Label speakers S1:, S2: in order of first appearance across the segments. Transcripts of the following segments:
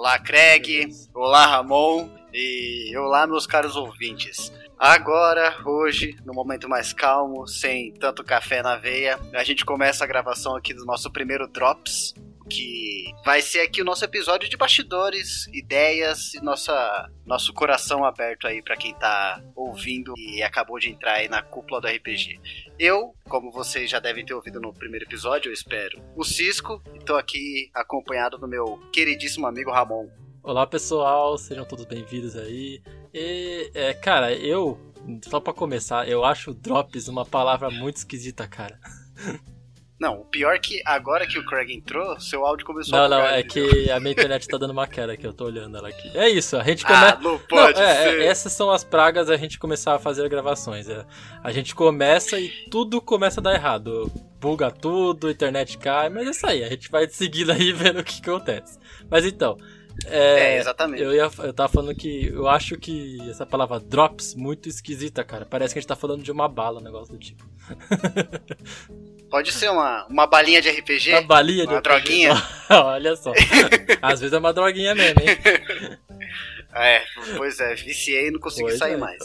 S1: Olá, Craig. Olá, Ramon. E olá, meus caros ouvintes. Agora, hoje, no momento mais calmo, sem tanto café na veia, a gente começa a gravação aqui do nosso primeiro Drops, que vai ser aqui o nosso episódio de bastidores, ideias e nossa, nosso coração aberto aí para quem tá ouvindo e acabou de entrar aí na cúpula do RPG. Eu, como vocês já devem ter ouvido no primeiro episódio, eu espero, o Cisco, e tô aqui acompanhado do meu queridíssimo amigo Ramon.
S2: Olá pessoal, sejam todos bem-vindos aí. E, é, cara, eu, só pra começar, eu acho drops uma palavra muito esquisita, cara.
S1: Não, o pior é que agora que o Craig entrou, seu áudio começou
S2: não,
S1: a
S2: Não, não, é
S1: entendeu?
S2: que a minha internet tá dando uma queda aqui, eu tô olhando ela aqui. É isso, a gente começa.
S1: Ah, não pode
S2: Não, é,
S1: ser.
S2: é, essas são as pragas da gente começar a fazer gravações. é. A gente começa e tudo começa a dar errado. Buga tudo, a internet cai, mas é isso aí, a gente vai seguindo aí vendo o que acontece. Mas então.
S1: É,
S2: É,
S1: exatamente.
S2: eu, ia, eu tava falando que eu acho que essa palavra drops muito esquisita, cara. Parece que a gente tá falando de uma bala, um negócio do tipo.
S1: Pode ser uma, uma balinha de RPG?
S2: Uma balinha de
S1: Uma droguinha?
S2: Olha só. Às vezes é uma droguinha mesmo, hein?
S1: É, pois é, viciei e não consegui
S2: Pois
S1: sair
S2: é,
S1: mais.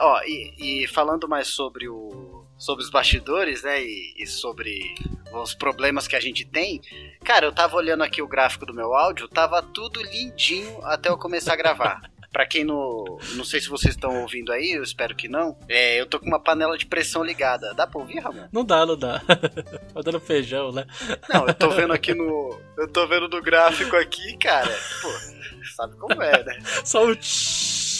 S1: Ó, e, e falando mais sobre o. sobre os bastidores, né? E, e sobre os problemas que a gente tem. Cara, eu tava olhando aqui o gráfico do meu áudio, tava tudo lindinho até eu começar a gravar. Pra quem não. Não sei se vocês estão ouvindo aí, eu espero que não. É, eu tô com uma panela de pressão ligada. Dá pra ouvir, Ramon?
S2: Não dá, não dá. Tá dando feijão, né?
S1: Não, eu tô vendo aqui no. Eu tô vendo no gráfico aqui, cara. Pô, sabe como é, né?
S2: Só o.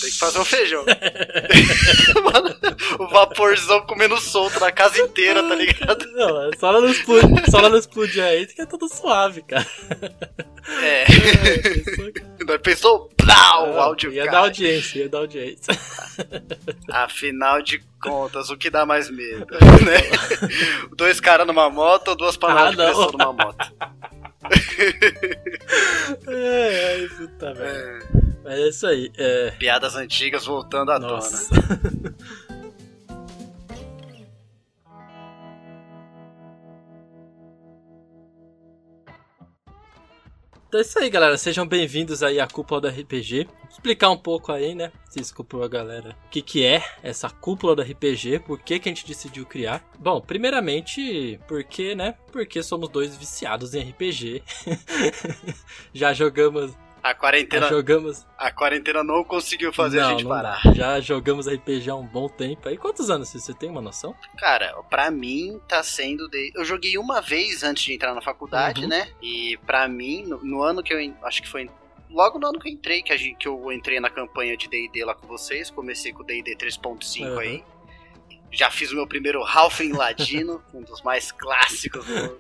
S1: Tem que fazer um feijão. Mano, o vaporzão comendo solto na casa inteira, tá ligado?
S2: Não, é só ela não explodir, só ela não explodir aí que é tudo suave, cara.
S1: É.
S2: É,
S1: pensou, plau, o áudio
S2: Ia
S1: cai.
S2: dar audiência, ia dar audiência.
S1: Afinal de contas, o que dá mais medo, né? Dois caras numa moto ou duas panelas
S2: Ah,
S1: de pressão
S2: não.
S1: numa moto?
S2: É, é, puta merda.
S1: É,
S2: Mas é isso aí. É.
S1: piadas antigas voltando à
S2: Nossa.
S1: tona.
S2: Então é isso aí, galera. Sejam bem-vindos aí à Cúpula do RPG. Vou explicar um pouco aí, né? Desculpa a galera. O que, que é essa Cúpula do RPG? Por que, que a gente decidiu criar? Bom, primeiramente, porque, né? Porque somos dois viciados em RPG. já jogamos.
S1: A quarentena,
S2: Já jogamos.
S1: a quarentena não conseguiu fazer a
S2: não,
S1: gente
S2: não
S1: parar.
S2: dá. Já jogamos RPG há um bom tempo. Aí quantos anos você tem uma noção?
S1: Cara, pra mim tá sendo de... Eu joguei uma vez antes de entrar na faculdade,
S2: Uhum.
S1: né? E pra mim, no, no ano que eu... Acho que foi... Logo no ano que eu entrei, que, a gente, que eu entrei na campanha de D&D lá com vocês, comecei com o D&D 3.5
S2: Uhum.
S1: aí. Já fiz o meu primeiro Halfling Ladino, um dos mais clássicos do...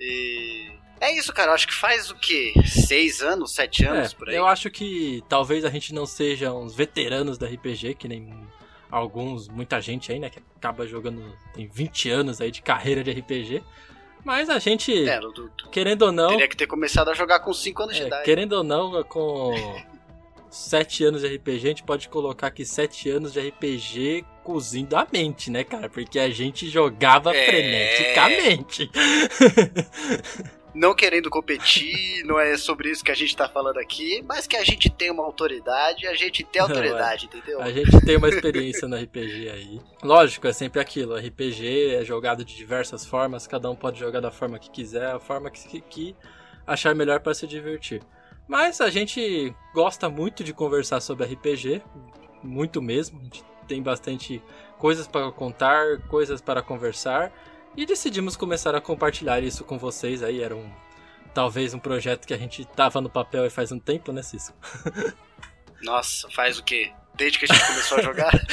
S1: E... É isso, cara. Eu acho que faz o quê? Seis anos, sete anos,
S2: É,
S1: por aí?
S2: Eu acho que talvez a gente não seja uns veteranos da RPG, que nem alguns, muita gente aí, né, que acaba jogando, tem 20 anos aí de carreira de RPG. Mas a gente,
S1: É, do- do-
S2: querendo ou não,
S1: teria que ter começado a jogar com cinco anos de
S2: é,
S1: idade.
S2: querendo ou não, com 7 anos de RPG, a gente pode colocar aqui 7 anos de RPG cozindo a mente, né, cara? Porque a gente jogava
S1: É.
S2: freneticamente.
S1: não querendo competir, não é sobre isso que a gente tá falando aqui, mas que a gente tem uma autoridade, a gente tem autoridade, entendeu?
S2: A gente tem uma experiência no RPG aí. Lógico, é sempre aquilo. RPG é jogado de diversas formas, cada um pode jogar da forma que quiser, a forma que, que achar melhor para se divertir. Mas a gente gosta muito de conversar sobre RPG, muito mesmo. A gente tem bastante coisas para contar, coisas para conversar. E decidimos começar a compartilhar isso com vocês aí. Era um. Talvez um projeto que a gente tava no papel e faz um tempo, né, Cisco?
S1: Nossa, faz o quê? Desde que a gente começou a jogar?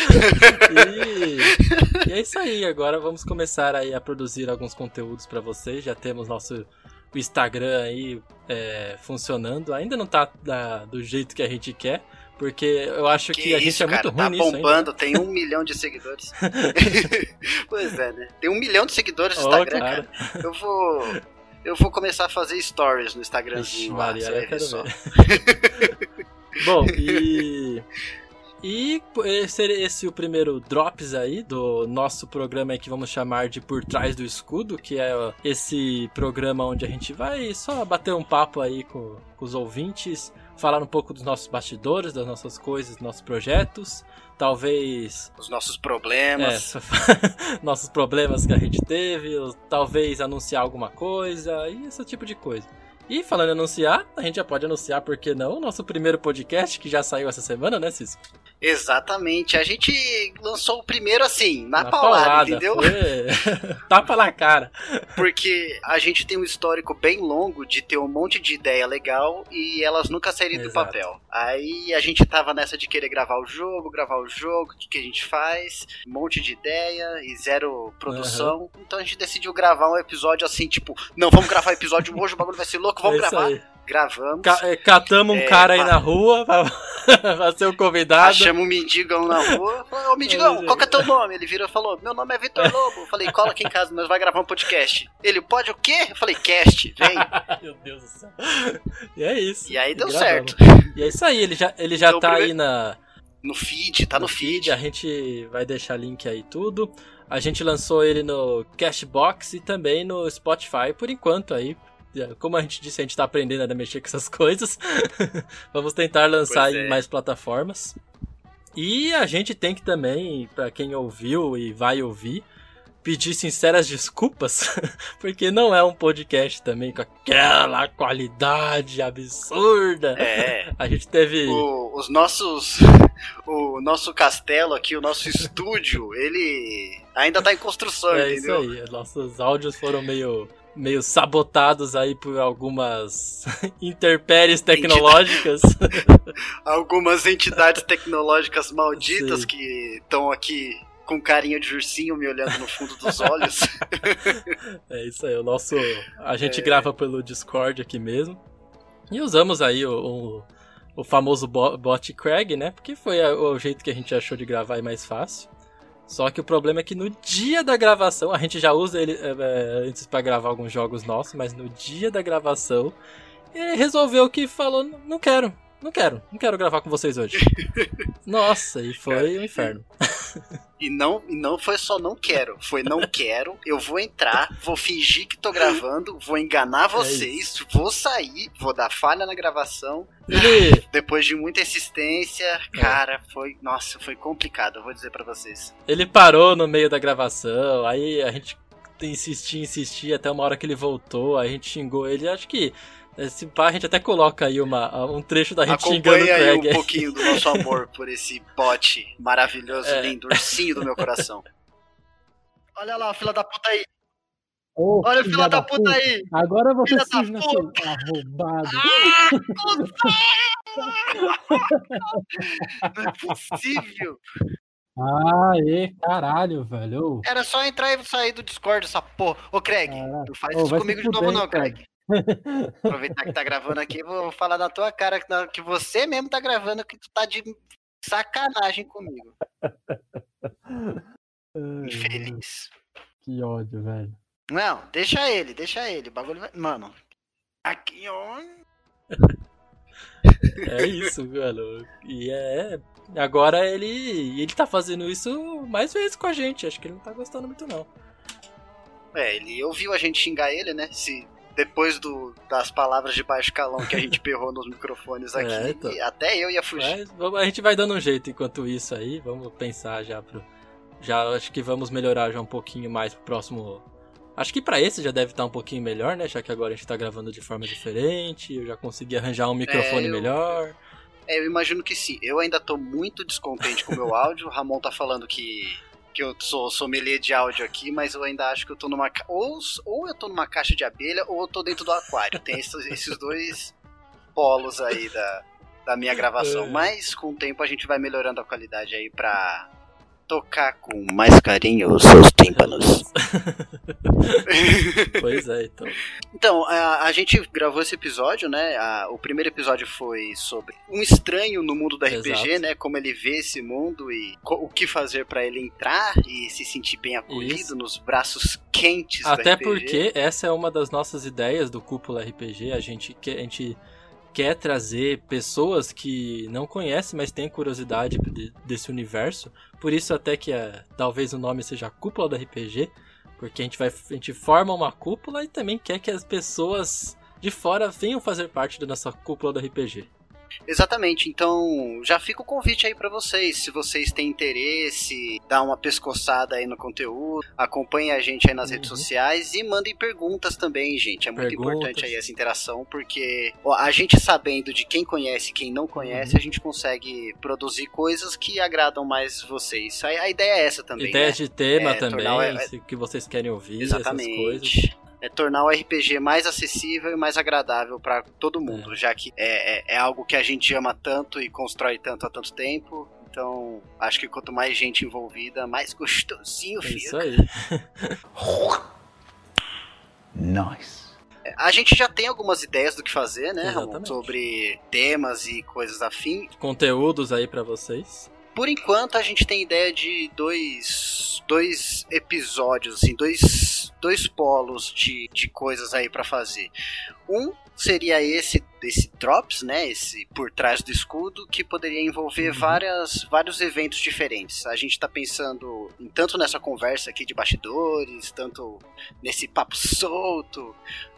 S2: E, e é isso aí. Agora vamos começar aí a produzir alguns conteúdos para vocês. Já temos nosso o Instagram aí é, funcionando. Ainda não tá da- do jeito que a gente quer, porque eu acho que, a gente
S1: isso,
S2: é muito
S1: cara,
S2: ruim
S1: tá
S2: nisso ainda.
S1: bombando, tem um milhão de seguidores. pois é, né? Tem um milhão de seguidores no
S2: Ó,
S1: Instagram,
S2: cara.
S1: cara. Eu vou. Eu vou começar a fazer stories no
S2: Ixi,
S1: Instagramzinho lá,
S2: Maria,
S1: ver
S2: quero
S1: só.
S2: ver. Bom, e. E esse, esse é o primeiro Drops aí do nosso programa que vamos chamar de Por Trás do Escudo, que é esse programa onde a gente vai só bater um papo aí com, com os ouvintes, falar um pouco dos nossos bastidores, das nossas coisas, dos nossos projetos, talvez.
S1: Os nossos problemas.
S2: É, nossos problemas que a gente teve, talvez anunciar alguma coisa, e esse tipo de coisa. E falando em anunciar, a gente já pode anunciar, por que não, o nosso primeiro podcast que já saiu essa semana, né, Cisco?
S1: Exatamente. A gente lançou o primeiro assim, na, na paulada, paulada, entendeu?
S2: Foi... Tapa na cara.
S1: Porque a gente tem um histórico bem longo de ter um monte de ideia legal e elas nunca saírem do papel. Aí a gente tava nessa de querer gravar o jogo, gravar o jogo, o que, que a gente faz, um monte de ideia e zero produção. Uhum. Então a gente decidiu gravar um episódio assim, tipo, não, vamos gravar episódio hoje, o bagulho vai ser louco, vamos é gravar. Aí gravamos.
S2: Ca é, catamos um é, cara aí na rua pra, pra ser o um convidado.
S1: Achamos um mendigão na rua. Falei, ô mendigão, qual que é teu nome? Ele virou e falou: Meu nome é Vitor Lobo. Eu falei, cola aqui em casa, nós vai gravar um podcast. Ele, pode o quê? Eu falei, cast, vem.
S2: Meu Deus do céu. E é isso.
S1: E aí deu certo.
S2: E é isso aí, ele já, ele já então, tá primeiro... aí na.
S1: No feed, tá no, no feed. feed.
S2: A gente vai deixar link aí tudo. A gente lançou ele no Cashbox e também no Spotify por enquanto aí. Como a gente disse, a gente tá aprendendo a mexer com essas coisas. Vamos tentar lançar é. em mais plataformas. E a gente tem que também, para quem ouviu e vai ouvir, pedir sinceras desculpas, porque não é um podcast também com aquela qualidade absurda.
S1: É.
S2: A gente teve.
S1: O, os nossos. O nosso castelo aqui, o nosso estúdio, ele ainda tá em construção,
S2: é
S1: entendeu?
S2: Isso aí, nossos áudios foram meio meio sabotados aí por algumas interpéries tecnológicas.
S1: algumas entidades tecnológicas malditas Sim. que estão aqui com carinha de ursinho me olhando no fundo dos olhos.
S2: é isso aí, o nosso. A gente é... grava pelo Discord aqui mesmo. E usamos aí o, o, o famoso bot Craig, né? Porque foi o jeito que a gente achou de gravar mais fácil. Só que o problema é que no dia da gravação, a gente já usa ele é, é antes para gravar alguns jogos nossos, mas no dia da gravação, ele resolveu que falou: não quero, não quero, não quero gravar com vocês hoje. Nossa, e foi um inferno.
S1: E não, e não foi só não quero, foi não quero, eu vou entrar, vou fingir que tô gravando, vou enganar é vocês, é vou sair, vou dar falha na gravação. Ele... Depois de muita insistência, é. cara, foi, nossa, foi complicado, eu vou dizer para vocês.
S2: Ele parou no meio da gravação, aí a gente insistia, insistia até uma hora que ele voltou, a gente xingou ele, acho que esse pá, a gente até coloca aí uma, um trecho da gente xingando o Craig.
S1: aí um pouquinho do nosso amor por esse bot maravilhoso, é. lindo, ursinho do meu coração. Olha lá, fila da puta aí.
S3: Oh, Olha o fila da, da puta, puta, aí. Agora você filha cisna arrombado.
S1: Ah, Não é possível.
S3: E caralho, velho.
S1: Era só entrar e sair do Discord essa porra. Ô, Craig, não faz oh, isso comigo de novo, não, Craig. Aproveitar que tá gravando aqui, vou falar na tua cara que você mesmo tá gravando que tu tá de sacanagem comigo. Infeliz.
S3: Que ódio, velho.
S1: Não, deixa ele, deixa ele. O bagulho vai. Mano. Aqui, ó.
S2: É isso, velho. E é. Agora ele. Ele tá fazendo isso mais vezes com a gente. Acho que ele não tá gostando muito, não.
S1: É, ele ouviu a gente xingar ele, né? Se depois do, das palavras de baixo calão que a gente perrou nos microfones aqui, é, então. até eu ia fugir.
S2: Mas, a gente vai dando um jeito enquanto isso aí, vamos pensar já pro. Já acho que vamos melhorar já um pouquinho mais pro próximo. Acho que para esse já deve estar um pouquinho melhor, né? Já que agora a gente tá gravando de forma diferente, eu já consegui arranjar um microfone é, eu... melhor.
S1: É, eu imagino que sim. Eu ainda tô muito descontente com o meu áudio. O Ramon tá falando que que eu sou sommelier de áudio aqui, mas eu ainda acho que eu tô numa. Ou, ou eu tô numa caixa de abelha, ou eu tô dentro do aquário. Tem esses, esses dois polos aí da, da minha gravação. É. Mas com o tempo a gente vai melhorando a qualidade aí pra tocar com mais carinho os seus tímpanos.
S2: pois é, então.
S1: Então, a, a, gente gravou esse episódio, né? A, o primeiro episódio foi sobre um estranho no mundo do RPG, Exato. né? Como ele vê esse mundo e o que fazer para ele entrar e se sentir bem acolhido Isso. nos braços quentes
S2: Até porque essa é uma das nossas ideias do Cúpula RPG. A gente, a gente quer trazer pessoas que não conhecem, mas têm curiosidade de, desse universo. Por isso até que é, talvez o nome seja Cúpula do RPG, porque a gente vai a gente forma uma cúpula e também quer que as pessoas de fora venham fazer parte da nossa cúpula do RPG.
S1: Exatamente, então já fica o convite aí para vocês. Se vocês têm interesse, dá uma pescoçada aí no conteúdo, acompanhe a gente aí nas uhum. redes sociais e mandem perguntas também, gente. É muito perguntas. importante aí essa interação, porque ó, a gente sabendo de quem conhece e quem não conhece, uhum. a gente consegue produzir coisas que agradam mais vocês. A, a ideia é essa também.
S2: Ideia
S1: né?
S2: de tema é, também, é, que vocês querem ouvir, Exatamente. essas coisas
S1: é tornar o RPG mais acessível e mais agradável para todo mundo, é. já que é, é, é, algo que a gente ama tanto e constrói tanto há tanto tempo. Então, acho que quanto mais gente envolvida, mais gostosinho é fica.
S2: Isso aí.
S3: nice.
S1: A gente já tem algumas ideias do que fazer, né, Ramon? Sobre temas e coisas afim.
S2: Conteúdos aí para vocês.
S1: Por enquanto, a gente tem ideia de dois, dois episódios, assim, dois, dois polos de, de coisas aí para fazer. Um seria esse desse drops, né, esse por trás do escudo, que poderia envolver uhum. várias, vários eventos diferentes. A gente está pensando em tanto nessa conversa aqui de bastidores, tanto nesse papo solto,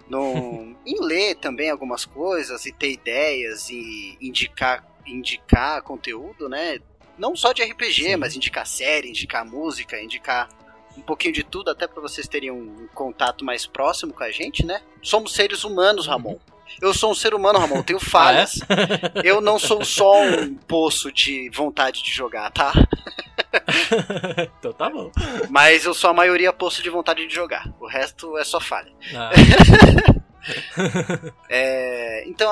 S1: no, em ler também algumas coisas e ter ideias e indicar indicar conteúdo, né? Não só de RPG, Sim. mas indicar série, indicar música, indicar um pouquinho de tudo, até para vocês terem um contato mais próximo com a gente, né? Somos seres humanos, Ramon. Eu sou um ser humano, Ramon, tenho falhas. Ah, é? Eu não sou só um poço de vontade de jogar, tá?
S2: então tá bom.
S1: Mas eu sou a maioria poço de vontade de jogar. O resto é só falha. Ah. é, então,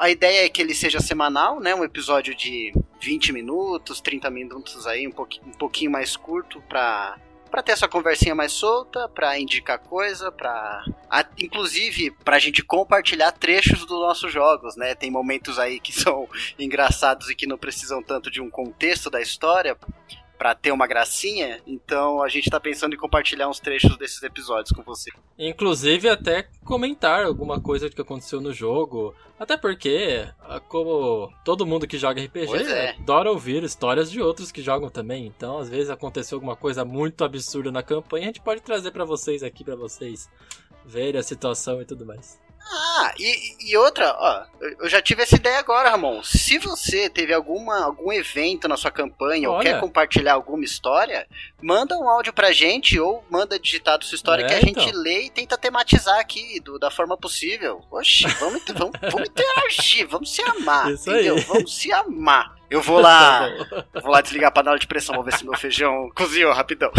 S1: a ideia é que ele seja semanal, né? Um episódio de 20 minutos, 30 minutos aí, um pouquinho, um pouquinho mais curto pra, pra ter essa conversinha mais solta, pra indicar coisa, pra. A, inclusive, pra gente compartilhar trechos dos nossos jogos, né? Tem momentos aí que são engraçados e que não precisam tanto de um contexto da história para ter uma gracinha, então a gente tá pensando em compartilhar uns trechos desses episódios com você.
S2: Inclusive até comentar alguma coisa que aconteceu no jogo, até porque, como todo mundo que joga RPG é. adora ouvir histórias de outros que jogam também, então às vezes aconteceu alguma coisa muito absurda na campanha, a gente pode trazer para vocês aqui para vocês verem a situação e tudo mais.
S1: Ah, e, e outra, ó, eu já tive essa ideia agora, Ramon. Se você teve alguma, algum evento na sua campanha Olha. ou quer compartilhar alguma história, manda um áudio pra gente ou manda digitado sua história é, que a gente então. lê e tenta tematizar aqui do, da forma possível. Oxi, vamos, vamos, vamos interagir, vamos se amar, Isso entendeu? Aí. Vamos se amar. Eu vou lá, tá vou lá desligar a panela de pressão, vou ver se meu feijão cozinhou rapidão.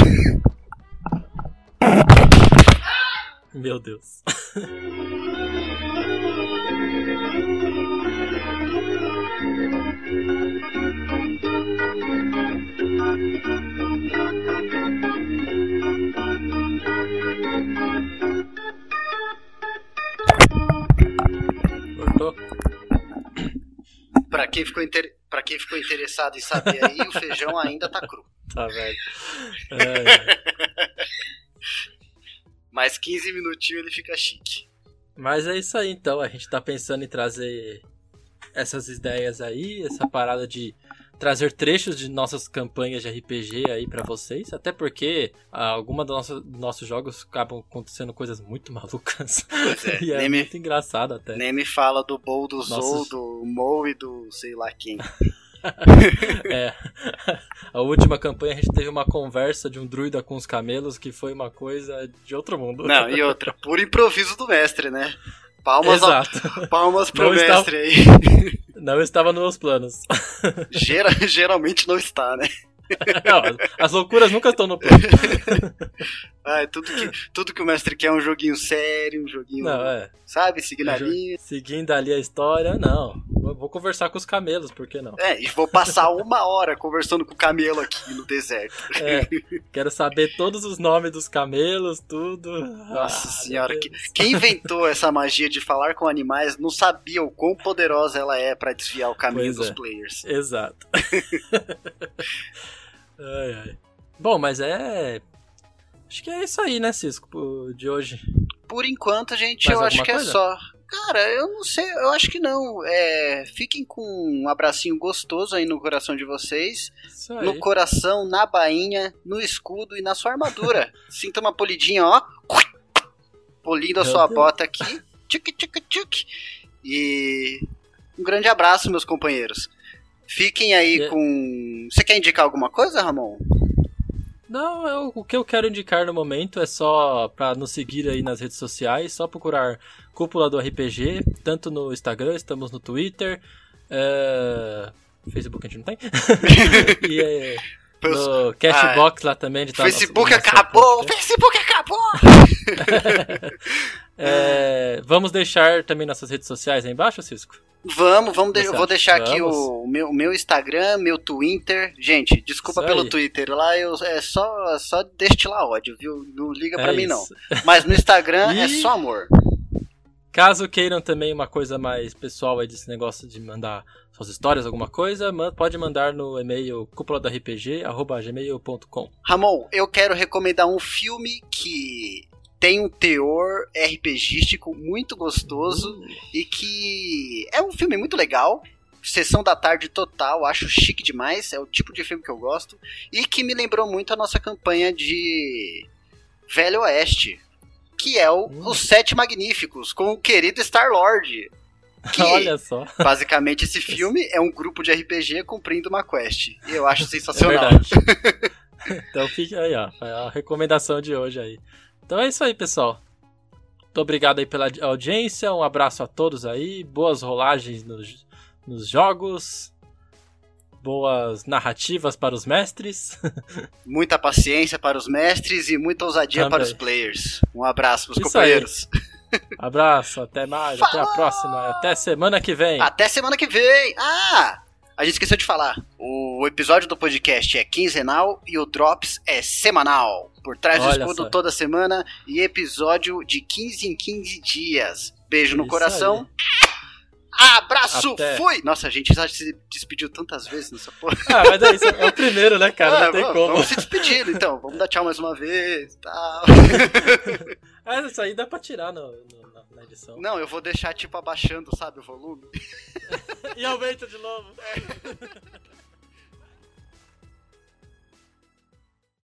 S2: Meu Deus.
S1: Quem, ficou inter... pra quem ficou interessado em saber aí, o feijão ainda tá cru.
S2: Tá velho.
S1: É. Mais 15 minutinhos ele fica chique.
S2: Mas é isso aí então, a gente tá pensando em trazer essas ideias aí, essa parada de trazer trechos de nossas campanhas de RPG aí para vocês, até porque ah, algumas dos nossos, nossos jogos acabam acontecendo coisas muito malucas. É, e é muito me, engraçado até.
S1: Nem me fala do Bowl, do Nossos... Zou, do Mo e do sei lá quem.
S2: é. A última campanha a gente teve uma conversa de um druida com os camelos que foi uma coisa de outro mundo.
S1: Não, e outra, por improviso do mestre, né? Palmas,
S2: Exato.
S1: Ao, palmas pro não mestre aí.
S2: Não estava nos planos.
S1: Geral, geralmente não está, né?
S2: Não, as loucuras nunca estão no plano.
S1: Ah, tudo que, tudo que o mestre quer é um joguinho sério, um joguinho. Não, é. Sabe? Seguindo a linha.
S2: Seguindo ali a história, não. Vou conversar com os camelos, por que não?
S1: É, e vou passar uma hora conversando com o camelo aqui no deserto.
S2: É, quero saber todos os nomes dos camelos, tudo.
S1: Nossa ah, senhora, que, quem inventou essa magia de falar com animais não sabia o quão poderosa ela é para desviar o caminho pois dos é. players.
S2: Exato. ai, ai. Bom, mas é Acho que é isso aí, né, Cisco, de hoje.
S1: Por enquanto, gente, Mais eu acho que é coisa? é só. Cara, eu não sei, eu acho que não. É, fiquem com um abracinho gostoso aí no coração de vocês. No coração, na bainha, no escudo e na sua armadura. Sinta uma polidinha, ó. Polindo a sua bota aqui. Tchuc, tchuc, tchuc. E um grande abraço, meus companheiros. Fiquem aí com. Você quer indicar alguma coisa, Ramon?
S2: Não, eu, o que eu quero indicar no momento é só para nos seguir aí nas redes sociais, só procurar Cúpula do RPG, tanto no Instagram, estamos no Twitter, é... Facebook a gente não tem. e é, no Cashbox ah, lá também. De
S1: Facebook acabou! Facebook acabou!
S2: é, vamos deixar também nossas redes sociais aí embaixo, Cisco?
S1: Vamos, vamos de, eu vou deixar vamos. aqui o meu, meu Instagram, meu Twitter. Gente, desculpa pelo Twitter, lá eu, é só, só destilar ódio, viu? Não liga pra é mim, isso. não. Mas no Instagram e... é só amor.
S2: Caso queiram também uma coisa mais pessoal aí desse negócio de mandar suas histórias, alguma coisa, pode mandar no e-mail cúpula-rpg@gmail.com.
S1: Ramon, eu quero recomendar um filme que tem um teor RPGístico muito gostoso uh. e que é um filme muito legal. Sessão da tarde total, acho chique demais, é o tipo de filme que eu gosto e que me lembrou muito a nossa campanha de Velho Oeste, que é o, hum. Os Sete Magníficos, com o querido Star-Lord.
S2: Olha só.
S1: Basicamente, esse filme é um grupo de RPG cumprindo uma quest. E eu acho sensacional.
S2: É então fica aí, ó. A recomendação de hoje aí. Então é isso aí, pessoal. Muito obrigado aí pela audiência, um abraço a todos aí, boas rolagens nos, nos jogos, boas narrativas para os mestres.
S1: Muita paciência para os mestres e muita ousadia Também. para os players. Um abraço, meus isso companheiros.
S2: Aí. Abraço, até mais, Falou! até a próxima, até semana que vem.
S1: Até semana que vem. Ah! A gente esqueceu de falar. O episódio do podcast é quinzenal e o Drops é semanal. Por trás Olha do escudo só. toda semana e episódio de 15 em 15 dias. Beijo no Isso coração. Aí. Abraço, Até. fui! Nossa, a gente já se despediu tantas vezes nessa porra.
S2: Ah, mas é isso, é o primeiro, né, cara? Ah, Não tem
S1: vamos,
S2: como.
S1: Vamos se despedir, então. Vamos dar tchau mais uma vez tal.
S2: ah, isso aí dá pra tirar no, no na edição.
S1: Não, eu vou deixar tipo abaixando, sabe, o volume.
S2: e aumenta de novo. É.